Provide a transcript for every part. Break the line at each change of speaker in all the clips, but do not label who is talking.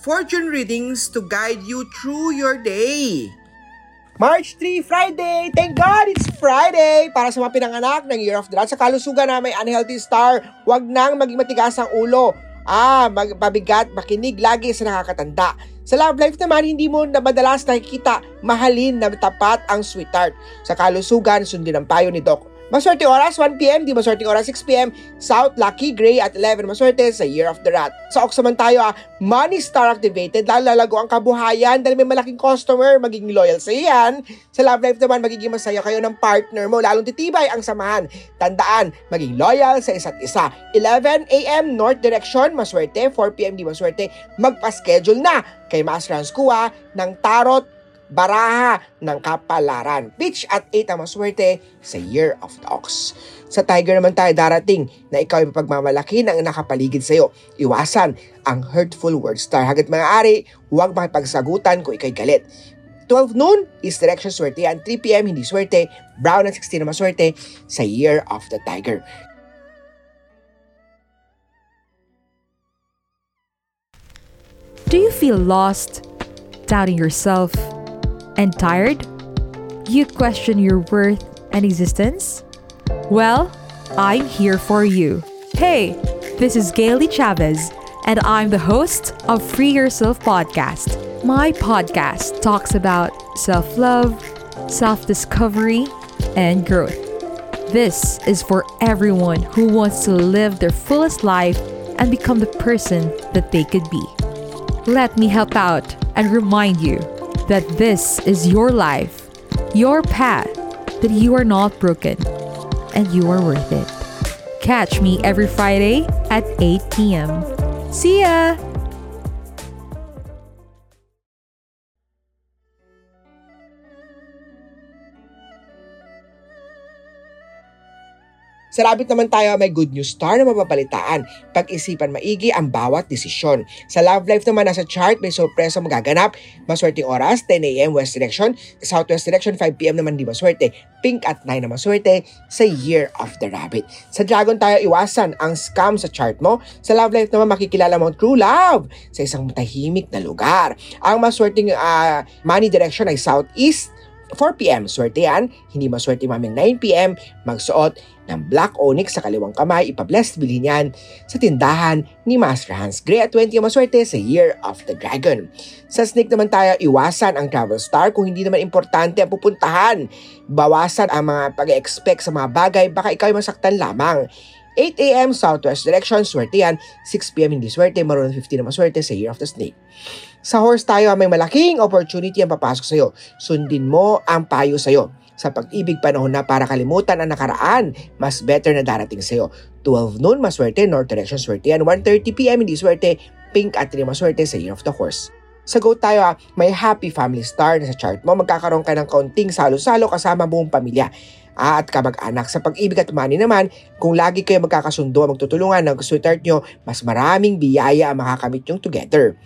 fortune readings to guide you through your day. March 3, Friday! Thank God it's Friday! Para sa mga pinanganak ng Year of the Rat sa kalusugan na may unhealthy star, wag nang maging matigas ang ulo. Ah, magpabigat, makinig lagi sa nakakatanda. Sa love life naman, hindi mo na madalas nakikita mahalin na tapat ang sweetheart. Sa kalusugan, sundin ang payo ni Doc Maswerte oras, 1pm, di maswerte oras, 6pm, South Lucky Gray at 11 maswerte sa Year of the Rat. Sa Ox naman tayo ah, Money Star activated, lalalago ang kabuhayan dahil may malaking customer, magiging loyal sa iyan. Sa love life naman, magiging masaya kayo ng partner mo, lalong titibay ang samahan. Tandaan, maging loyal sa isa't isa. 11am North Direction, maswerte, 4pm di maswerte, magpa-schedule na kay Master Hans Kua ng Tarot baraha ng kapalaran. Pitch at 8 ang maswerte sa Year of the Ox. Sa Tiger naman tayo darating na ikaw ay mapagmamalaki ng nakapaligid sa iyo. Iwasan ang hurtful words. Star hagit mga ari, huwag makipagsagutan kung ikay galit. 12 noon is direction swerte and 3 p.m. hindi swerte, brown at 16 na maswerte sa Year of the Tiger.
Do you feel lost, doubting yourself, and tired? You question your worth and existence? Well, I'm here for you. Hey, this is Gailey Chavez, and I'm the host of Free Yourself Podcast. My podcast talks about self love, self discovery, and growth. This is for everyone who wants to live their fullest life and become the person that they could be. Let me help out and remind you that this is your life, your path, that you are not broken and you are worth it. Catch me every Friday at 8 p.m. See ya!
Sa rabbit naman tayo may good news star na mapapalitaan. Pag-isipan maigi ang bawat desisyon. Sa love life naman nasa chart may sorpresa magaganap. Maswerteng oras 10 a.m. west direction. Southwest direction 5 p.m. naman di maswerte. Pink at 9 na maswerte sa year of the rabbit. Sa dragon tayo iwasan ang scam sa chart mo. Sa love life naman makikilala mo true love sa isang tahimik na lugar. Ang maswerteng uh, money direction ay southeast 4pm, swerte yan. Hindi maswerte maming 9pm, magsuot ng black onyx sa kaliwang kamay, ipablessed bilhin yan sa tindahan ni Master Hans Gray at 20 maswerte sa Year of the Dragon. Sa snake naman tayo, iwasan ang travel star kung hindi naman importante ang pupuntahan. Bawasan ang mga pag-expect sa mga bagay, baka ikaw ay masaktan lamang. 8 a.m. Southwest Direction, swerte yan. 6 p.m. hindi swerte, maroon 50 na maswerte sa Year of the Snake. Sa horse tayo, may malaking opportunity ang papasok sa'yo. Sundin mo ang payo sa'yo sa pag-ibig panahon na para kalimutan ang nakaraan, mas better na darating sa'yo. 12 noon, maswerte, north direction, swerte yan. 1.30pm, hindi swerte, pink at 3 maswerte sa Year of the Horse. Sa go tayo, ah, may happy family star na sa chart mo. Magkakaroon ka ng kaunting salo-salo kasama buong pamilya at kamag-anak. Sa pag-ibig at money naman, kung lagi kayo magkakasundo magtutulungan ng sweetheart nyo, mas maraming biyaya ang makakamit yung together.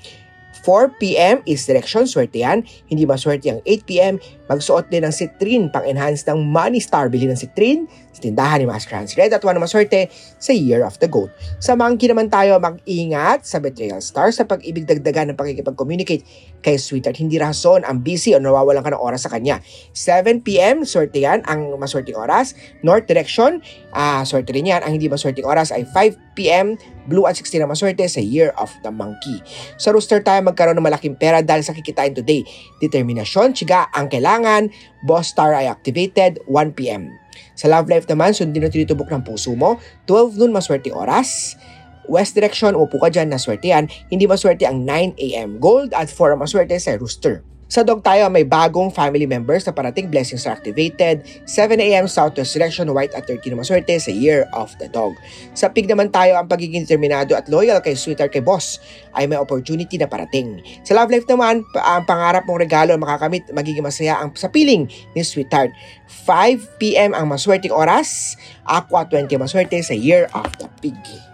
4pm is direction, swerte yan. Hindi maswerte ang 8pm, magsuot din ng citrine pang-enhance ng money star. Bili ng citrine sa tindahan ni Master Hans Red at wala maswerte sa Year of the Goat. Sa monkey naman tayo, mag-ingat sa betrayal star sa pag-ibig dagdagan ng pakikipag-communicate kay sweetheart. Hindi rason ang busy o nawawalan ka ng oras sa kanya. 7pm, swerte yan ang maswerteng oras. North direction, uh, swerte rin yan. Ang hindi maswerteng oras ay 5pm, blue at 16 na maswerte sa Year of the Monkey. Sa rooster tayo magkaroon ng malaking pera dahil sa kikitain today. Determinasyon, chiga ang kailangan. Boss star ay activated 1pm. Sa love life naman, sundin ang tinitubok ng puso mo. 12 noon maswerte oras. West direction, upo ka dyan, naswerte yan. Hindi maswerte ang 9am. Gold at 4 ang maswerte sa rooster. Sa dog tayo may bagong family members na parating blessings are activated. 7am Southwest Direction White at 13 na maswerte sa Year of the Dog. Sa pig naman tayo ang pagiging determinado at loyal kay sweetheart kay boss ay may opportunity na parating. Sa love life naman, ang pangarap mong regalo ang makakamit magiging masaya ang sa piling ni sweetheart. 5pm ang maswerteng oras, Aqua 20 maswerte sa Year of the Pig.